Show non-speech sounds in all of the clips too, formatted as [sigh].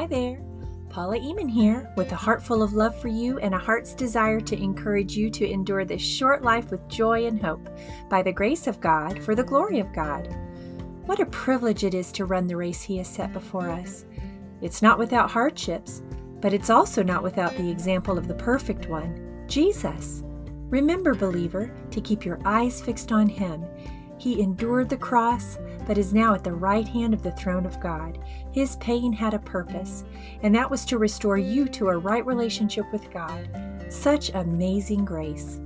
Hi there. Paula Eamon here with a heart full of love for you and a heart's desire to encourage you to endure this short life with joy and hope by the grace of God for the glory of God. What a privilege it is to run the race He has set before us. It's not without hardships, but it's also not without the example of the perfect one, Jesus. Remember, believer, to keep your eyes fixed on Him. He endured the cross, but is now at the right hand of the throne of God. His pain had a purpose, and that was to restore you to a right relationship with God. Such amazing grace.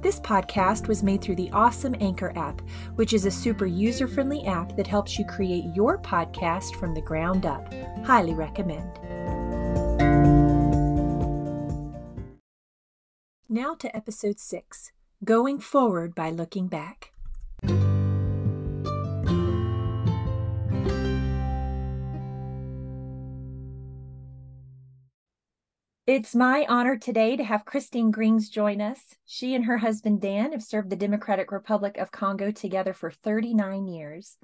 This podcast was made through the awesome Anchor app, which is a super user friendly app that helps you create your podcast from the ground up. Highly recommend. Now to episode 6 Going Forward by Looking Back. It's my honor today to have Christine Grings join us. She and her husband Dan have served the Democratic Republic of Congo together for 39 years.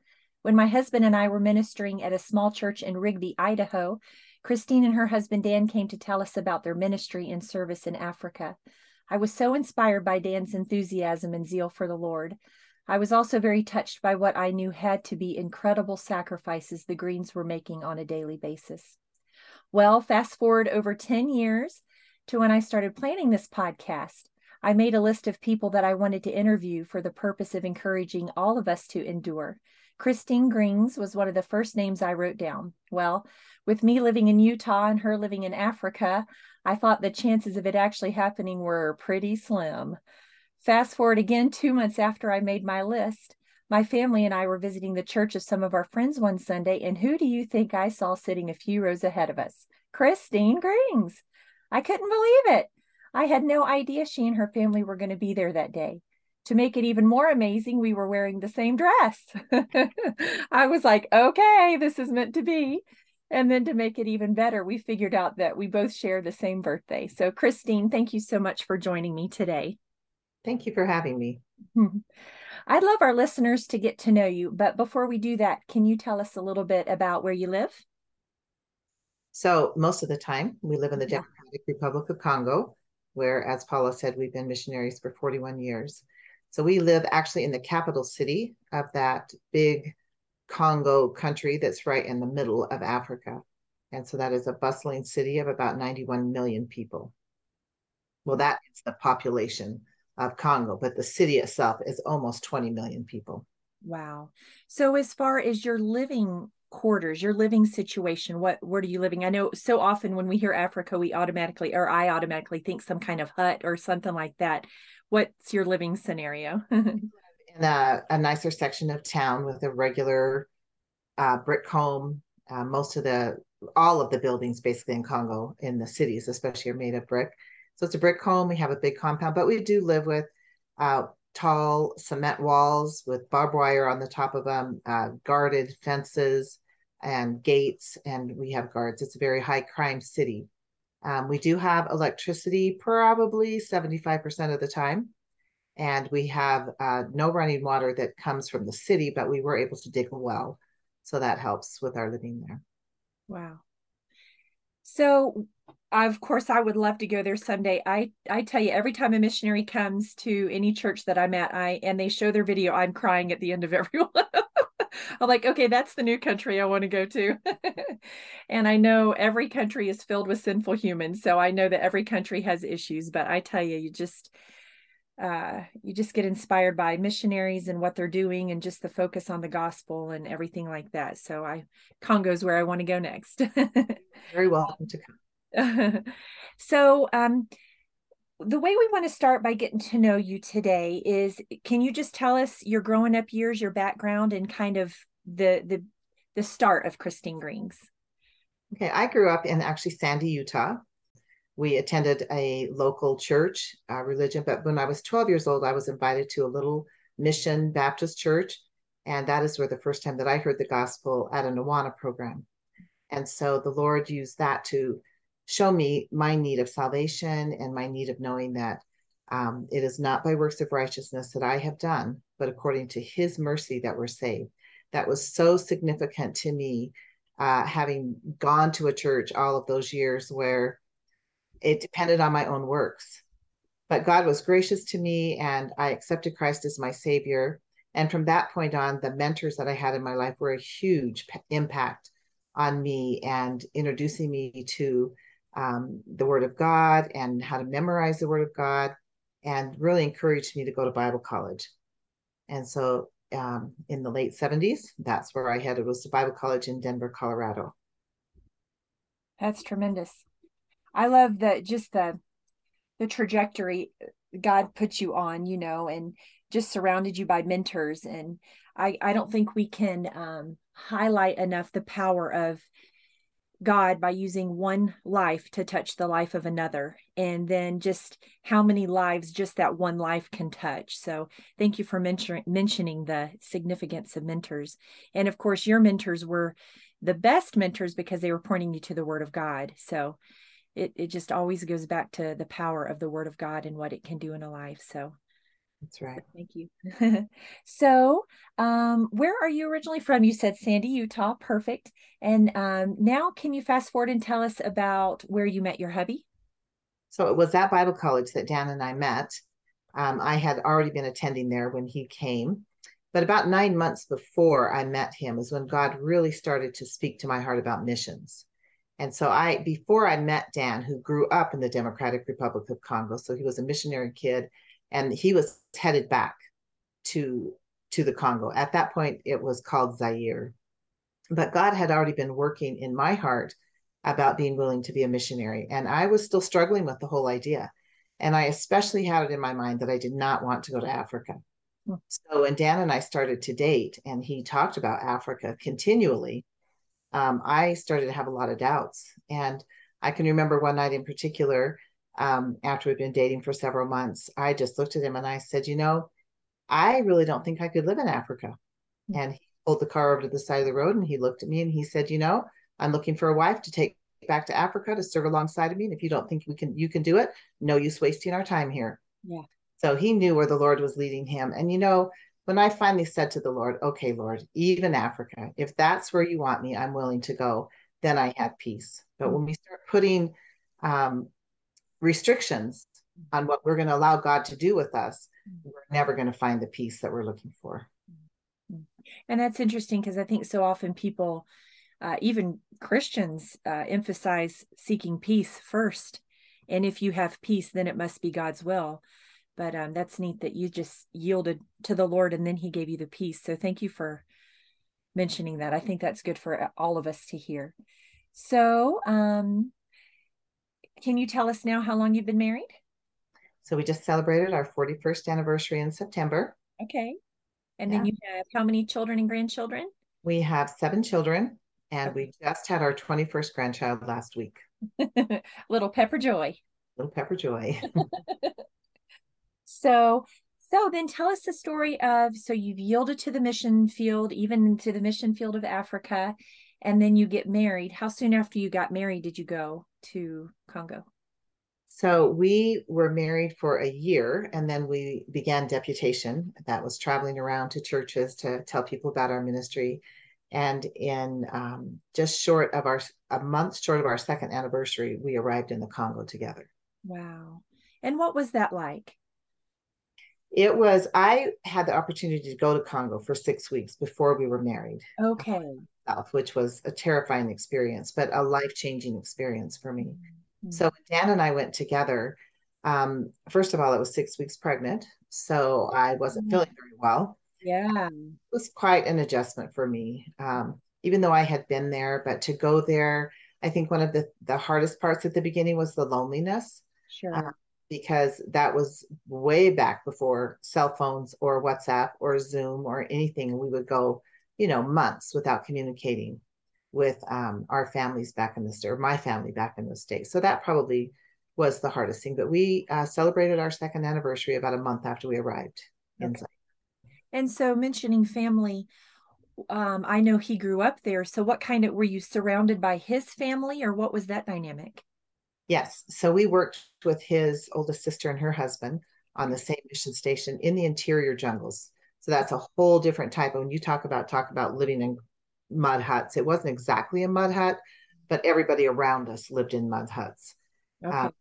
When my husband and I were ministering at a small church in Rigby, Idaho, Christine and her husband Dan came to tell us about their ministry and service in Africa. I was so inspired by Dan's enthusiasm and zeal for the Lord. I was also very touched by what I knew had to be incredible sacrifices the Grings were making on a daily basis. Well, fast forward over 10 years to when I started planning this podcast. I made a list of people that I wanted to interview for the purpose of encouraging all of us to endure. Christine Grings was one of the first names I wrote down. Well, with me living in Utah and her living in Africa, I thought the chances of it actually happening were pretty slim. Fast forward again two months after I made my list, my family and I were visiting the church of some of our friends one Sunday, and who do you think I saw sitting a few rows ahead of us? Christine Grings. I couldn't believe it. I had no idea she and her family were going to be there that day. To make it even more amazing, we were wearing the same dress. [laughs] I was like, okay, this is meant to be. And then to make it even better, we figured out that we both share the same birthday. So, Christine, thank you so much for joining me today. Thank you for having me. [laughs] I'd love our listeners to get to know you, but before we do that, can you tell us a little bit about where you live? So, most of the time, we live in the. Democratic Republic of Congo, where, as Paula said, we've been missionaries for 41 years. So, we live actually in the capital city of that big Congo country that's right in the middle of Africa. And so, that is a bustling city of about 91 million people. Well, that is the population of Congo, but the city itself is almost 20 million people. Wow. So as far as your living quarters, your living situation, what where are you living? I know so often when we hear Africa, we automatically or I automatically think some kind of hut or something like that. What's your living scenario? [laughs] in a, a, nicer section of town with a regular uh, brick home. Uh, most of the all of the buildings basically in Congo in the cities especially are made of brick so it's a brick home. We have a big compound, but we do live with uh, tall cement walls with barbed wire on the top of them, uh, guarded fences and gates, and we have guards. It's a very high crime city. Um, we do have electricity probably 75% of the time. And we have uh, no running water that comes from the city, but we were able to dig a well. So that helps with our living there. Wow. So, of course, I would love to go there someday. I I tell you, every time a missionary comes to any church that I'm at, I and they show their video, I'm crying at the end of every [laughs] one. I'm like, okay, that's the new country I want to go to. [laughs] and I know every country is filled with sinful humans, so I know that every country has issues. But I tell you, you just uh, you just get inspired by missionaries and what they're doing and just the focus on the gospel and everything like that. So I Congo's where I want to go next. [laughs] Very welcome to come. [laughs] so um the way we want to start by getting to know you today is can you just tell us your growing up years, your background and kind of the the the start of Christine Grings? Okay, I grew up in actually Sandy, Utah we attended a local church uh, religion. But when I was 12 years old, I was invited to a little mission Baptist church. And that is where the first time that I heard the gospel at a Awana program. And so the Lord used that to show me my need of salvation and my need of knowing that um, it is not by works of righteousness that I have done, but according to his mercy that we're saved. That was so significant to me uh, having gone to a church all of those years where it depended on my own works. But God was gracious to me, and I accepted Christ as my Savior. And from that point on, the mentors that I had in my life were a huge impact on me and introducing me to um, the Word of God and how to memorize the Word of God, and really encouraged me to go to Bible college. And so um, in the late 70s, that's where I headed was to Bible college in Denver, Colorado. That's tremendous. I love that just the the trajectory God put you on, you know, and just surrounded you by mentors. And I, I don't think we can um, highlight enough the power of God by using one life to touch the life of another, and then just how many lives just that one life can touch. So, thank you for mention- mentioning the significance of mentors. And of course, your mentors were the best mentors because they were pointing you to the Word of God. So, it, it just always goes back to the power of the Word of God and what it can do in a life. So, that's right. Thank you. [laughs] so, um, where are you originally from? You said Sandy, Utah. Perfect. And um, now, can you fast forward and tell us about where you met your hubby? So, it was at Bible college that Dan and I met. Um, I had already been attending there when he came. But about nine months before I met him is when God really started to speak to my heart about missions. And so I, before I met Dan, who grew up in the Democratic Republic of Congo, so he was a missionary kid and he was headed back to to the Congo. At that point, it was called Zaire. But God had already been working in my heart about being willing to be a missionary, and I was still struggling with the whole idea. And I especially had it in my mind that I did not want to go to Africa. Hmm. So when Dan and I started to date, and he talked about Africa continually, um, I started to have a lot of doubts. And I can remember one night in particular, um, after we'd been dating for several months, I just looked at him and I said, You know, I really don't think I could live in Africa. Mm-hmm. And he pulled the car over to the side of the road and he looked at me and he said, You know, I'm looking for a wife to take back to Africa to serve alongside of me. And if you don't think we can, you can do it, no use wasting our time here. Yeah. So he knew where the Lord was leading him. And you know, when I finally said to the Lord, okay, Lord, even Africa, if that's where you want me, I'm willing to go, then I had peace. But mm-hmm. when we start putting um, restrictions on what we're going to allow God to do with us, we're never going to find the peace that we're looking for. And that's interesting because I think so often people, uh, even Christians, uh, emphasize seeking peace first. And if you have peace, then it must be God's will. But um, that's neat that you just yielded to the Lord and then He gave you the peace. So thank you for mentioning that. I think that's good for all of us to hear. So, um, can you tell us now how long you've been married? So we just celebrated our 41st anniversary in September. Okay. And yeah. then you have how many children and grandchildren? We have seven children, and we just had our 21st grandchild last week. [laughs] Little Pepper Joy. Little Pepper Joy. [laughs] so, so then tell us the story of so you've yielded to the mission field, even to the mission field of Africa, and then you get married. How soon after you got married did you go to Congo? So we were married for a year and then we began deputation. That was traveling around to churches to tell people about our ministry. And in um, just short of our, a month short of our second anniversary, we arrived in the Congo together. Wow. And what was that like? It was, I had the opportunity to go to Congo for six weeks before we were married. Okay. Which was a terrifying experience, but a life changing experience for me. Mm-hmm. So Dan and I went together. Um, first of all, I was six weeks pregnant, so I wasn't mm-hmm. feeling very well. Yeah. It was quite an adjustment for me, um, even though I had been there. But to go there, I think one of the, the hardest parts at the beginning was the loneliness. Sure. Uh, because that was way back before cell phones or WhatsApp or Zoom or anything. We would go, you know, months without communicating with um, our families back in the state, or my family back in the state. So that probably was the hardest thing. But we uh, celebrated our second anniversary about a month after we arrived. Okay. And so, mentioning family, um, I know he grew up there. So, what kind of were you surrounded by his family, or what was that dynamic? Yes. So we worked with his oldest sister and her husband on the same mission station in the interior jungles. So that's a whole different type. When you talk about talk about living in mud huts. It wasn't exactly a mud hut, but everybody around us lived in mud huts. Okay. Um,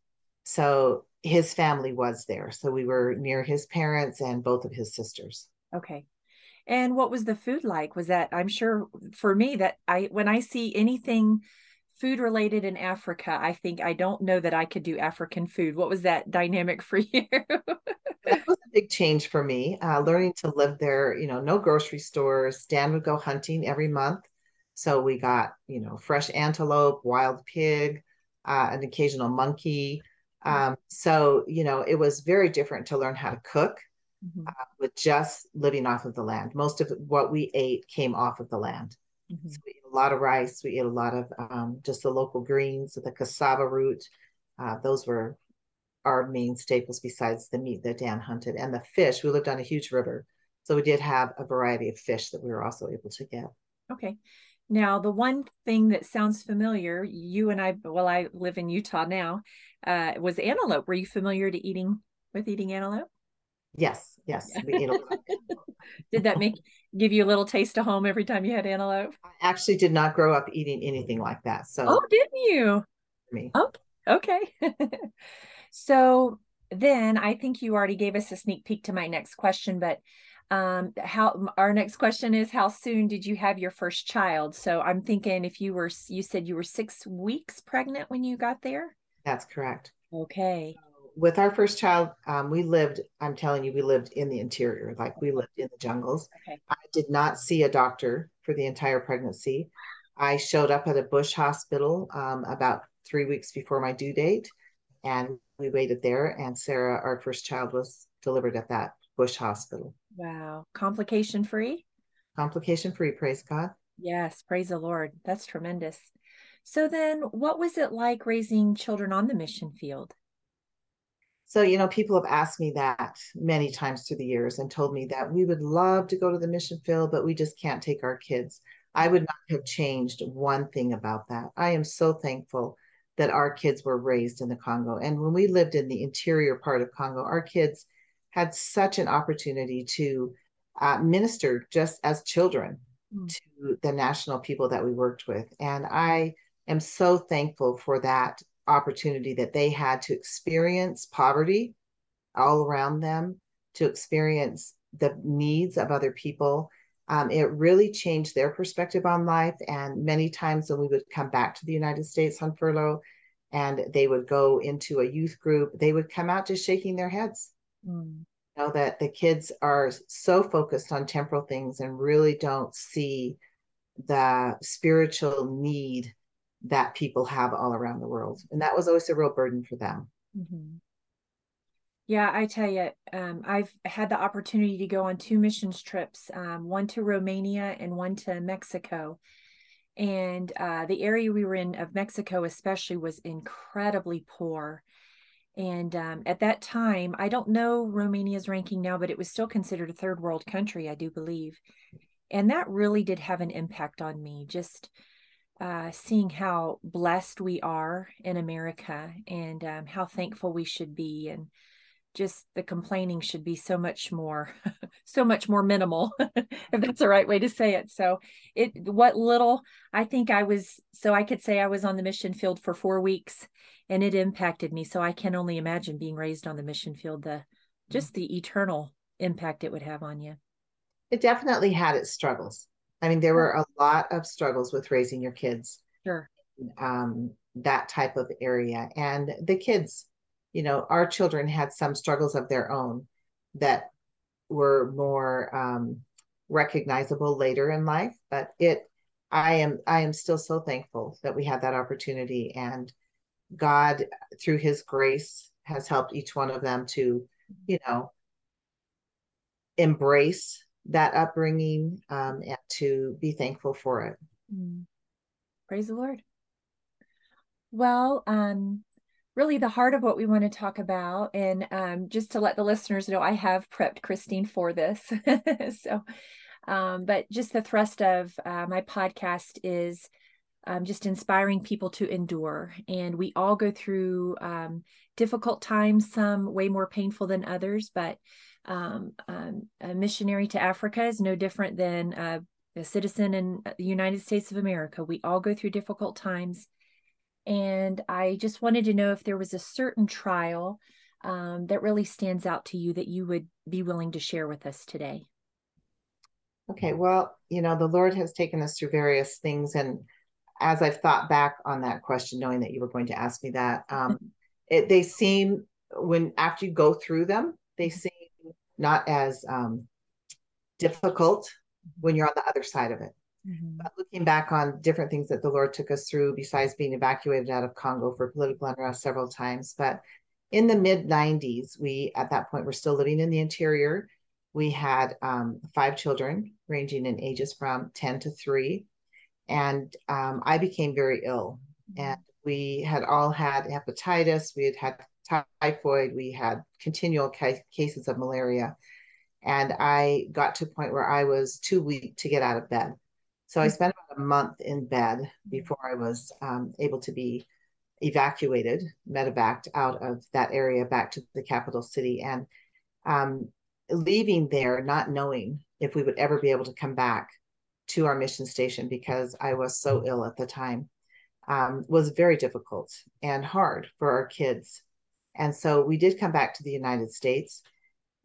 so his family was there. So we were near his parents and both of his sisters. Okay. And what was the food like? Was that I'm sure for me that I when I see anything food related in Africa, I think I don't know that I could do African food. What was that dynamic for [laughs] you? that was a big change for me. Uh, learning to live there, you know, no grocery stores. Dan would go hunting every month. So we got, you know, fresh antelope, wild pig, uh, an occasional monkey. Um, so, you know, it was very different to learn how to cook mm-hmm. uh, with just living off of the land. Most of what we ate came off of the land. Mm-hmm. So we a lot of rice. We ate a lot of um, just the local greens, the cassava root. Uh, those were our main staples besides the meat that Dan hunted and the fish. We lived on a huge river. So we did have a variety of fish that we were also able to get. Okay. Now, the one thing that sounds familiar, you and I, well, I live in Utah now, uh, was antelope. Were you familiar to eating with eating antelope? Yes, yes. We ate a lot. did that make give you a little taste of home every time you had antelope? I actually did not grow up eating anything like that. So Oh, didn't you? Me. Okay. Okay. [laughs] so then I think you already gave us a sneak peek to my next question, but um how our next question is how soon did you have your first child so i'm thinking if you were you said you were six weeks pregnant when you got there that's correct okay with our first child um, we lived i'm telling you we lived in the interior like we lived in the jungles okay. i did not see a doctor for the entire pregnancy i showed up at a bush hospital um, about three weeks before my due date and we waited there and sarah our first child was delivered at that bush hospital Wow. Complication free? Complication free, praise God. Yes, praise the Lord. That's tremendous. So then what was it like raising children on the mission field? So, you know, people have asked me that many times through the years and told me that we would love to go to the mission field, but we just can't take our kids. I would not have changed one thing about that. I am so thankful that our kids were raised in the Congo. And when we lived in the interior part of Congo, our kids had such an opportunity to uh, minister just as children mm. to the national people that we worked with. And I am so thankful for that opportunity that they had to experience poverty all around them, to experience the needs of other people. Um, it really changed their perspective on life. And many times when we would come back to the United States on furlough and they would go into a youth group, they would come out just shaking their heads Mm. You know that the kids are so focused on temporal things and really don't see the spiritual need that people have all around the world. And that was always a real burden for them. Mm-hmm. Yeah, I tell you, um, I've had the opportunity to go on two missions trips, um, one to Romania and one to Mexico. And uh, the area we were in of Mexico, especially, was incredibly poor. And um, at that time, I don't know Romania's ranking now, but it was still considered a third world country, I do believe. And that really did have an impact on me, just uh, seeing how blessed we are in America and um, how thankful we should be. And just the complaining should be so much more [laughs] so much more minimal [laughs] if that's the right way to say it. So it what little i think i was so i could say i was on the mission field for four weeks and it impacted me. So i can only imagine being raised on the mission field the just the eternal impact it would have on you. It definitely had its struggles i mean there were a lot of struggles with raising your kids sure. um, that type of area. And the kids you know, our children had some struggles of their own that were more um, recognizable later in life. But it, I am, I am still so thankful that we had that opportunity, and God, through His grace, has helped each one of them to, you know, embrace that upbringing um, and to be thankful for it. Mm. Praise the Lord. Well, um, really the heart of what we want to talk about. And um, just to let the listeners know, I have prepped Christine for this. [laughs] so, um, but just the thrust of uh, my podcast is um, just inspiring people to endure. And we all go through um, difficult times, some way more painful than others, but um, um, a missionary to Africa is no different than a a citizen in the United States of America. We all go through difficult times. And I just wanted to know if there was a certain trial um, that really stands out to you that you would be willing to share with us today. Okay, well, you know, the Lord has taken us through various things. And as I've thought back on that question, knowing that you were going to ask me that, um, [laughs] it, they seem, when after you go through them, they mm-hmm. seem not as um, difficult when you're on the other side of it. Mm-hmm. But looking back on different things that the Lord took us through, besides being evacuated out of Congo for political unrest several times, but in the mid 90s, we at that point were still living in the interior. We had um, five children, ranging in ages from 10 to three, and um, I became very ill. Mm-hmm. And we had all had hepatitis, we had had typhoid, we had continual ca- cases of malaria. And I got to a point where I was too weak to get out of bed. So I spent about a month in bed before I was um, able to be evacuated, medevaced out of that area back to the capital city. And um, leaving there, not knowing if we would ever be able to come back to our mission station because I was so ill at the time, um, was very difficult and hard for our kids. And so we did come back to the United States.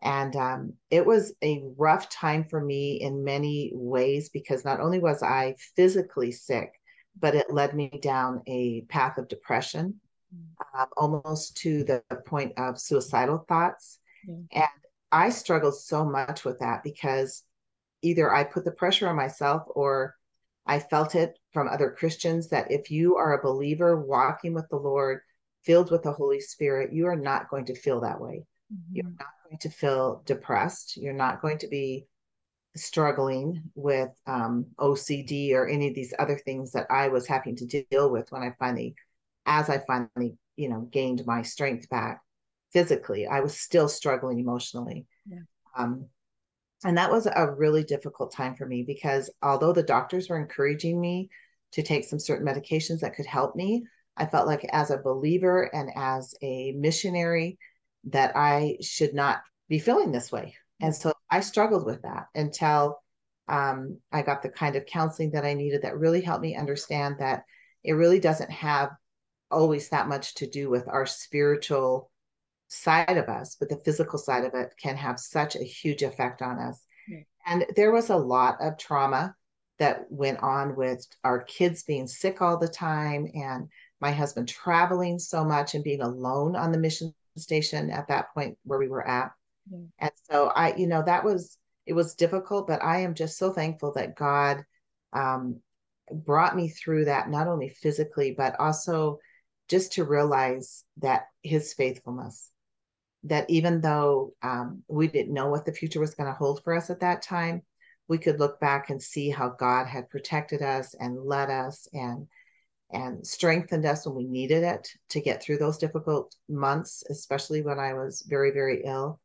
And um, it was a rough time for me in many ways because not only was I physically sick, but it led me down a path of depression, uh, almost to the point of suicidal thoughts. Mm. And I struggled so much with that because either I put the pressure on myself or I felt it from other Christians that if you are a believer walking with the Lord, filled with the Holy Spirit, you are not going to feel that way. Mm-hmm. You're not going to feel depressed. You're not going to be struggling with um, OCD or any of these other things that I was having to deal with when I finally, as I finally, you know, gained my strength back physically, I was still struggling emotionally. Yeah. Um, and that was a really difficult time for me because although the doctors were encouraging me to take some certain medications that could help me, I felt like as a believer and as a missionary that I should not be feeling this way. And so I struggled with that until um, I got the kind of counseling that I needed that really helped me understand that it really doesn't have always that much to do with our spiritual side of us, but the physical side of it can have such a huge effect on us. And there was a lot of trauma that went on with our kids being sick all the time and my husband traveling so much and being alone on the mission station at that point where we were at. And so I, you know, that was, it was difficult, but I am just so thankful that God um, brought me through that, not only physically, but also just to realize that his faithfulness, that even though um, we didn't know what the future was going to hold for us at that time, we could look back and see how God had protected us and led us and and strengthened us when we needed it to get through those difficult months, especially when I was very, very ill.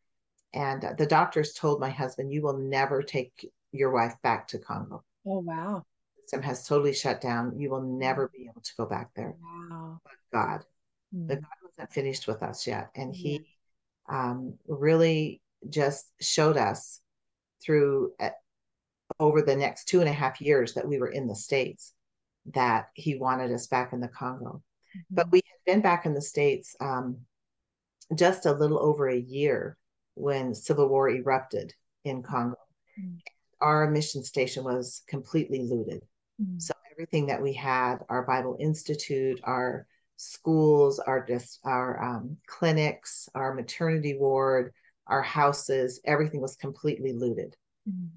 And the doctors told my husband, You will never take your wife back to Congo. Oh, wow. The system has totally shut down. You will never be able to go back there. Wow. But God, mm. the God wasn't finished with us yet. And yeah. He um, really just showed us through uh, over the next two and a half years that we were in the States that He wanted us back in the Congo. Mm-hmm. But we had been back in the States um, just a little over a year when civil war erupted in Congo. Mm. Our mission station was completely looted. Mm. So everything that we had, our Bible Institute, our schools, our just our um, clinics, our maternity ward, our houses, everything was completely looted. Mm.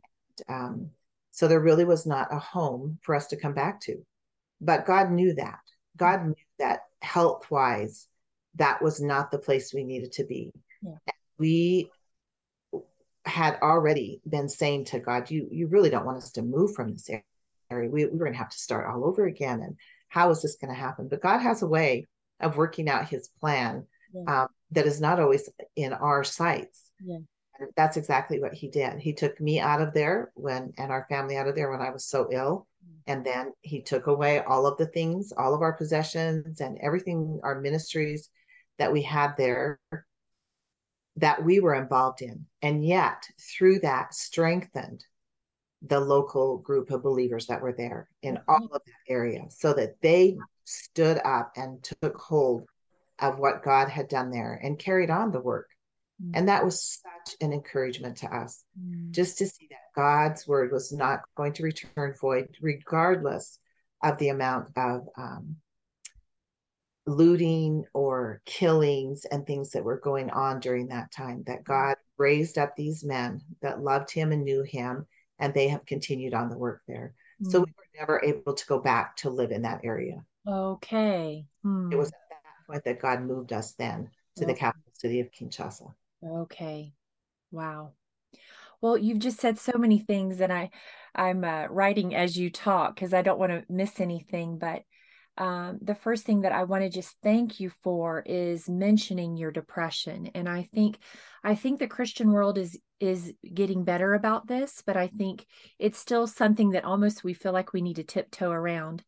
Um, so there really was not a home for us to come back to. But God knew that. God mm. knew that health wise, that was not the place we needed to be. Yeah we had already been saying to God, you, you really don't want us to move from this area. We, we were going to have to start all over again. And how is this going to happen? But God has a way of working out his plan yeah. um, that is not always in our sights. Yeah. That's exactly what he did. He took me out of there when, and our family out of there when I was so ill. Mm. And then he took away all of the things, all of our possessions and everything, our ministries that we had there that we were involved in. And yet, through that, strengthened the local group of believers that were there in Mm-hmm. all of that area so that they stood up and took hold of what God had done there and carried on the work. Mm. And that was such an encouragement to us Mm. just to see that God's word was not going to return void, regardless of the amount of um, looting or killings and things that were going on during that time. That God raised up these men that loved him and knew him, and they have continued on the work there. So Mm. we were never able to go back to live in that area. Okay. It was at that point that God moved us then to the capital city of Kinshasa. Okay. Wow. Well, you've just said so many things, and I, I'm uh, writing as you talk because I don't want to miss anything. But um, the first thing that I want to just thank you for is mentioning your depression, and I think, I think the Christian world is is getting better about this, but I think it's still something that almost we feel like we need to tiptoe around.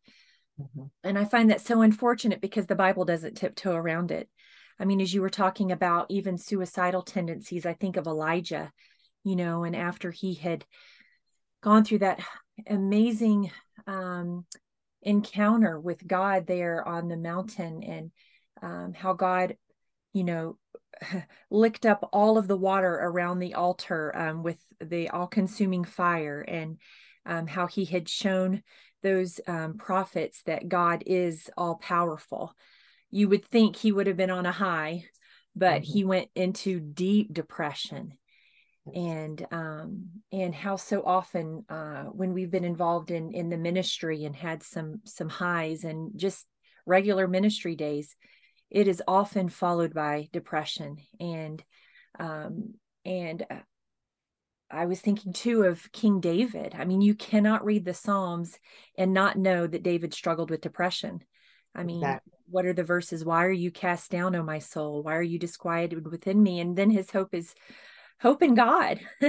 Mhm. And I find that so unfortunate because the Bible doesn't tiptoe around it. I mean, as you were talking about even suicidal tendencies, I think of Elijah, you know, and after he had gone through that amazing um, encounter with God there on the mountain and um, how God, you know, [laughs] licked up all of the water around the altar um, with the all consuming fire and um, how he had shown those um, prophets that God is all powerful. You would think he would have been on a high, but Mhm. he went into deep depression and um and how so often uh when we've been involved in in the ministry and had some some highs and just regular ministry days it is often followed by depression and um and uh, I was thinking too of King David. I mean, you cannot read the Psalms and not know that David struggled with depression. I mean, Exactly. what are the verses? Why are you cast down, O my soul? Why are you disquieted within me? And then his hope is hope in God. [laughs]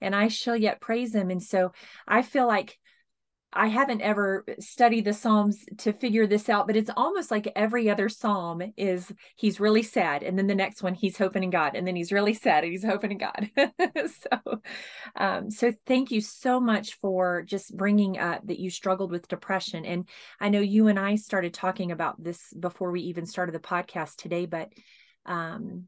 and I shall yet praise him. And so I feel like I haven't ever studied the Psalms to figure this out, but it's almost like every other Psalm is he's really sad. And then the next one, he's hoping in God. And then he's really sad and he's hoping in God. [laughs] so, um, so thank you so much for just bringing up that you struggled with depression. And I know you and I started talking about this before we even started the podcast today, but um,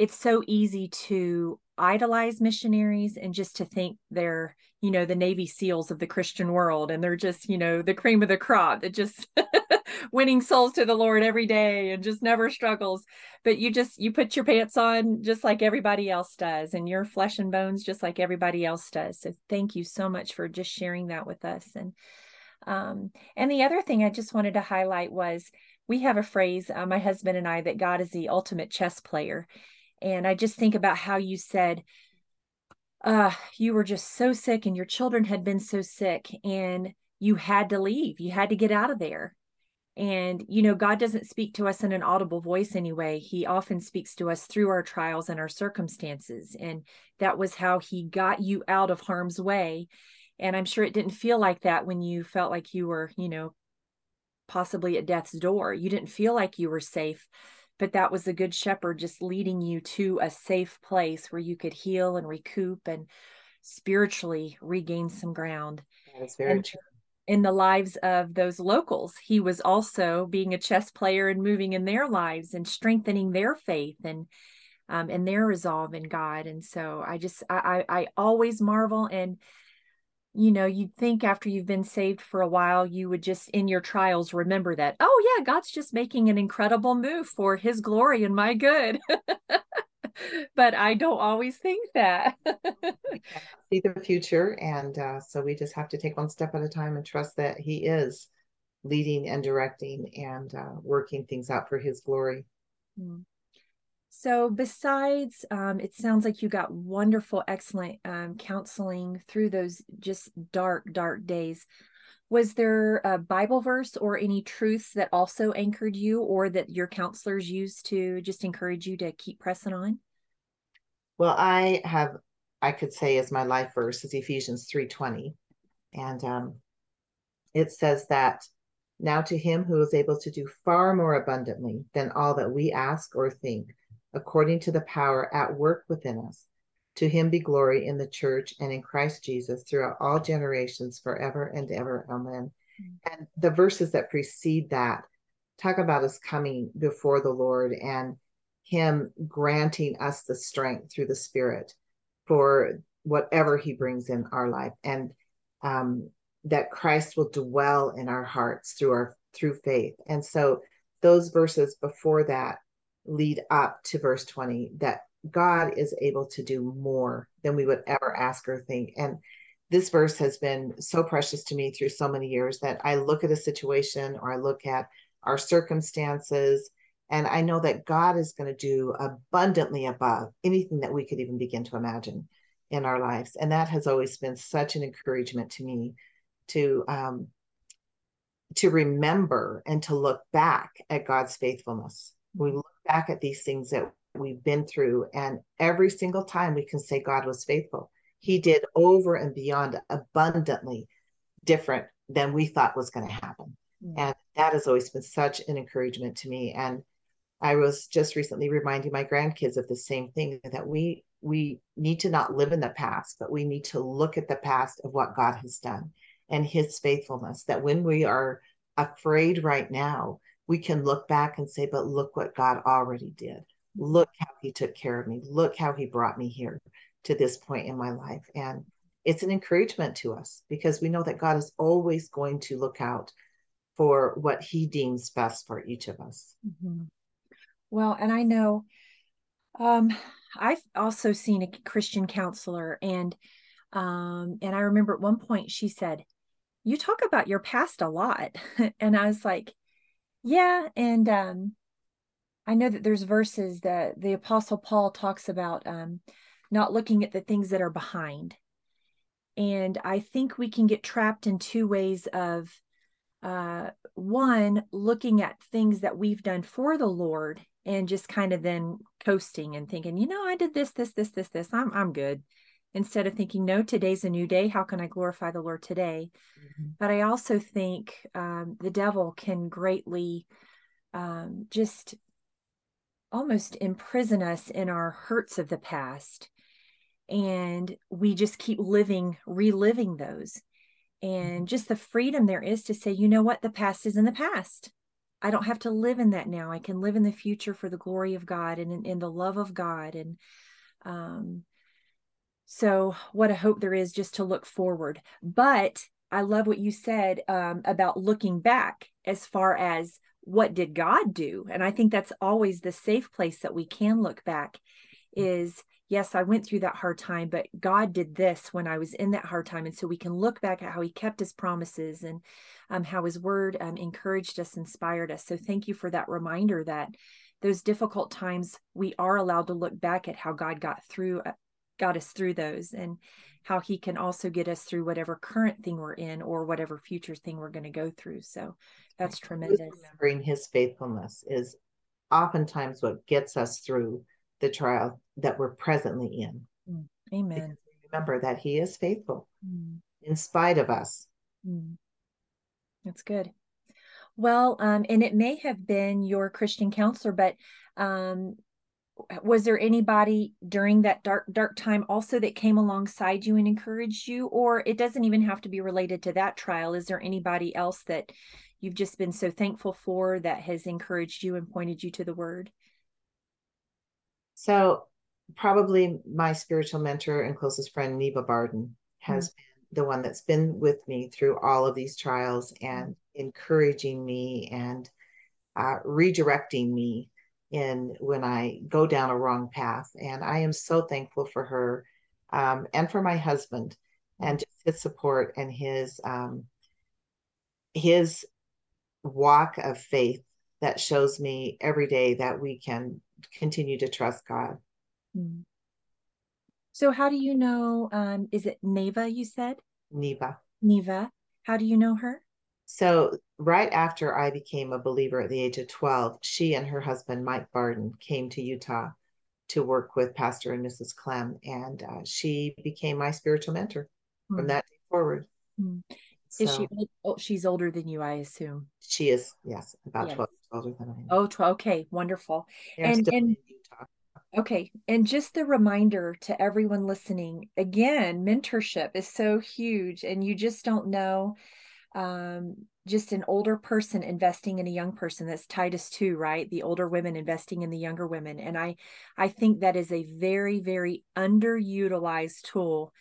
it's so easy to idolize missionaries and just to think they're you know the navy seals of the christian world and they're just you know the cream of the crop that just [laughs] winning souls to the lord every day and just never struggles. But you just you put your pants on just like everybody else does and your flesh and bones just like everybody else does. So thank you so much for just sharing that with us. And um and the other thing i just wanted to highlight was we have a phrase uh, my husband and i that god is the ultimate chess player and I just think about how you said, uh, you were just so sick and your children had been so sick and you had to leave. You had to get out of there. And, you know, God doesn't speak to us in an audible voice anyway. He often speaks to us through our trials and our circumstances. And that was how he got you out of harm's way. And I'm sure it didn't feel like that when you felt like you were, you know, possibly at death's door. You didn't feel like you were safe but that was the good shepherd just leading you to a safe place where you could heal and recoup and spiritually regain some ground That is very and true. in the lives of those locals he was also being a chess player and moving in their lives and strengthening their faith and um, and their resolve in god and so i just i i, I always marvel and you know, you'd think after you've been saved for a while, you would just in your trials remember that, oh, yeah, God's just making an incredible move for his glory and my good. [laughs] but I don't always think that. [laughs] see the future. And uh, so we just have to take one step at a time and trust that He is leading and directing and uh, working things out for His glory. Mm. So, besides, um, it sounds like you got wonderful, excellent um, counseling through those just dark, dark days. Was there a Bible verse or any truths that also anchored you or that your counselors used to just encourage you to keep pressing on? Well, I have, I could say, as my life verse is Ephesians 3:20. And um, it says that now to him who is able to do far more abundantly than all that we ask or think, according to the power at work within us. To him be glory in the church and in Christ Jesus throughout all generations, forever and ever. Amen. And the verses that precede that talk about us coming before the Lord and him granting us the strength through the Spirit for whatever he brings in our life. And um, that Christ will dwell in our hearts through our through faith. And so those verses before that lead up to verse 20 that God is able to do more than we would ever ask or think. And this verse has been so precious to me through so many years that I look at a situation or I look at our circumstances and I know that God is going to do abundantly above anything that we could even begin to imagine in our lives. And that has always been such an encouragement to me to um, to remember and to look back at God's faithfulness. We look back at these things that we've been through, and every single time we can say God was faithful. He did over and beyond abundantly different than we thought was going to happen. Mm-hmm. And that has always been such an encouragement to me. And I was just recently reminding my grandkids of the same thing that we we need to not live in the past, but we need to look at the past of what God has done and his faithfulness. That when we are afraid right now, we can look back and say, but look what God already did. Look how he took care of me. Look how he brought me here to this point in my life. And it's an encouragement to us because we know that God is always going to look out for what he deems best for each of us. Mm-hmm. Well, and I know um, I've also seen a Christian counselor and um, and I remember at one point she said, You talk about your past a lot. [laughs] and I was like, Yeah. And um, I know that there's verses that the apostle Paul talks about um, not looking at the things that are behind. And I think we can get trapped in two ways of uh, one, looking at things that we've done for the Lord and just kind of then coasting and thinking, you know, I did this, this, this, this, this. I'm I'm good. Instead of thinking, no, today's a new day. How can I glorify the Lord today? Mm-hmm. But I also think um, the devil can greatly um, just almost imprison us in our hurts of the past. And we just keep living, reliving those. And mm-hmm. just the freedom there is to say, you know what, the past is in the past. I don't have to live in that now. I can live in the future for the glory of God and in, in the love of God. And um, so, what a hope there is just to look forward. But I love what you said um, about looking back as far as what did God do? And I think that's always the safe place that we can look back is yes, I went through that hard time, but God did this when I was in that hard time. And so we can look back at how he kept his promises and um, how his word um, encouraged us, inspired us. So thank you for that reminder that those difficult times, we are allowed to look back at how God got through, uh, got us through those and how he can also get us through whatever current thing we're in or whatever future thing we're going to go through. So that's tremendous. Remembering his faithfulness is oftentimes what gets us through the trial that we're presently in. Mm, amen. remember that He is faithful mm. in spite of us. Mm. That's good. Well, um, and it may have been your Christian counselor, but um, was there anybody during that dark dark time also that came alongside you and encouraged you? Or it doesn't even have to be related to that trial. Is there anybody else that you've just been so thankful for that has encouraged you and pointed you to the word? So probably my spiritual mentor and closest friend, Neva Barden, has mm-hmm. been the one that's been with me through all of these trials and encouraging me and uh, redirecting me in when I go down a wrong path. And I am so thankful for her um, and for my husband and just his support and his um, his walk of faith that shows me every day that we can continue to trust God. Hmm. So, how do you know? Um, is it Neva? You said Neva. Neva. How do you know her? So, right after I became a believer at the age of 12, she and her husband, Mike Barden, came to Utah to work with Pastor and Mrs. Clem. And uh, she became my spiritual mentor mm. from that day forward. Mm. So, is she, oh, she's older than you, I assume. She is, yes, about yes. 12 older than I am. Oh, 12. Okay, wonderful. and and Okay. And just the reminder to everyone listening again, mentorship is so huge, and you just don't know. Um, just an older person investing in a young person. That's titus 2 right? The older women investing in the younger women. And i i think that is a very very underutilized tool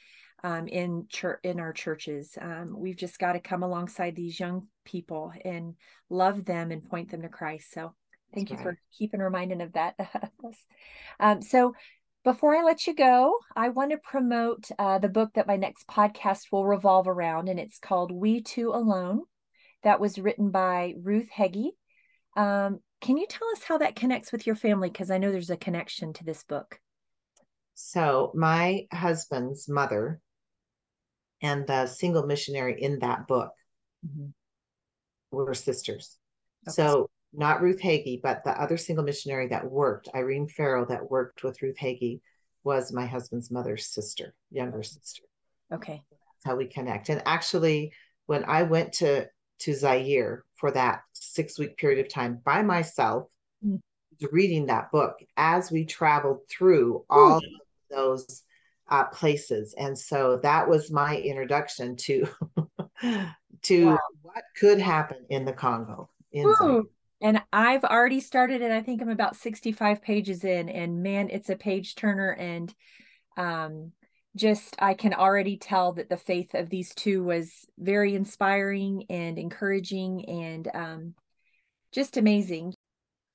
um, in church in our churches. Um, we've just got to come alongside these young people and love them and point them to christ. So Thank That's you right. for keeping reminding of that. [laughs] um, so before I let you go, I want to promote uh, the book that my next podcast will revolve around, and it's called We Two Alone. That was written by Ruth Hege. Um, can you tell us how that connects with your family? Because I know there's a connection to this book. So, my husband's mother and the single missionary in that book mm-hmm. were sisters. Okay. So, not Ruth Hege, but the other single missionary that worked, Irene Ferrel, that worked with Ruth Hege, was my husband's mother's sister, younger sister. Okay. That's how we connect. And actually, when I went to to Zaire for that six week period of time by myself, mm-hmm. reading that book as we traveled through all of those uh, places, and so that was my introduction to [laughs] to wow. what could happen in the Congo. In Zaire. And I've already started it. I think I'm about 65 pages in, and man, it's a page turner. And um, just I can already tell that the faith of these two was very inspiring and encouraging and um, just amazing.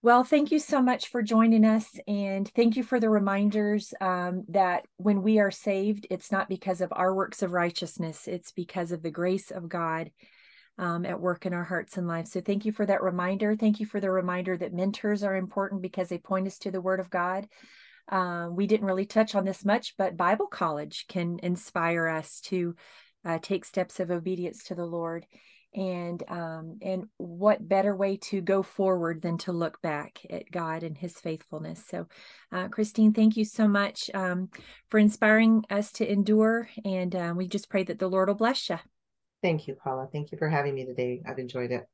Well, thank you so much for joining us. And thank you for the reminders um, that when we are saved, it's not because of our works of righteousness, it's because of the grace of God um, at work in our hearts and lives. So thank you for that reminder. Thank you for the reminder that mentors are important because they point us to the Word of God. Uh, we didn't really touch on this much, but Bible college can inspire us to uh, take steps of obedience to the Lord. And um, and what better way to go forward than to look back at God and His faithfulness? So, uh, Christine, thank you so much um, for inspiring us to endure, and uh, we just pray that the Lord will bless you. Thank you, Paula. Thank you for having me today. I've enjoyed it.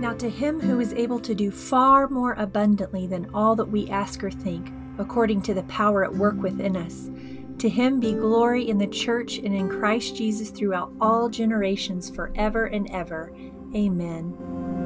Now, to him who is able to do far more abundantly than all that we ask or think, according to the power at work within us, to him be glory in the church and in Christ Jesus throughout all generations, forever and ever. Amen.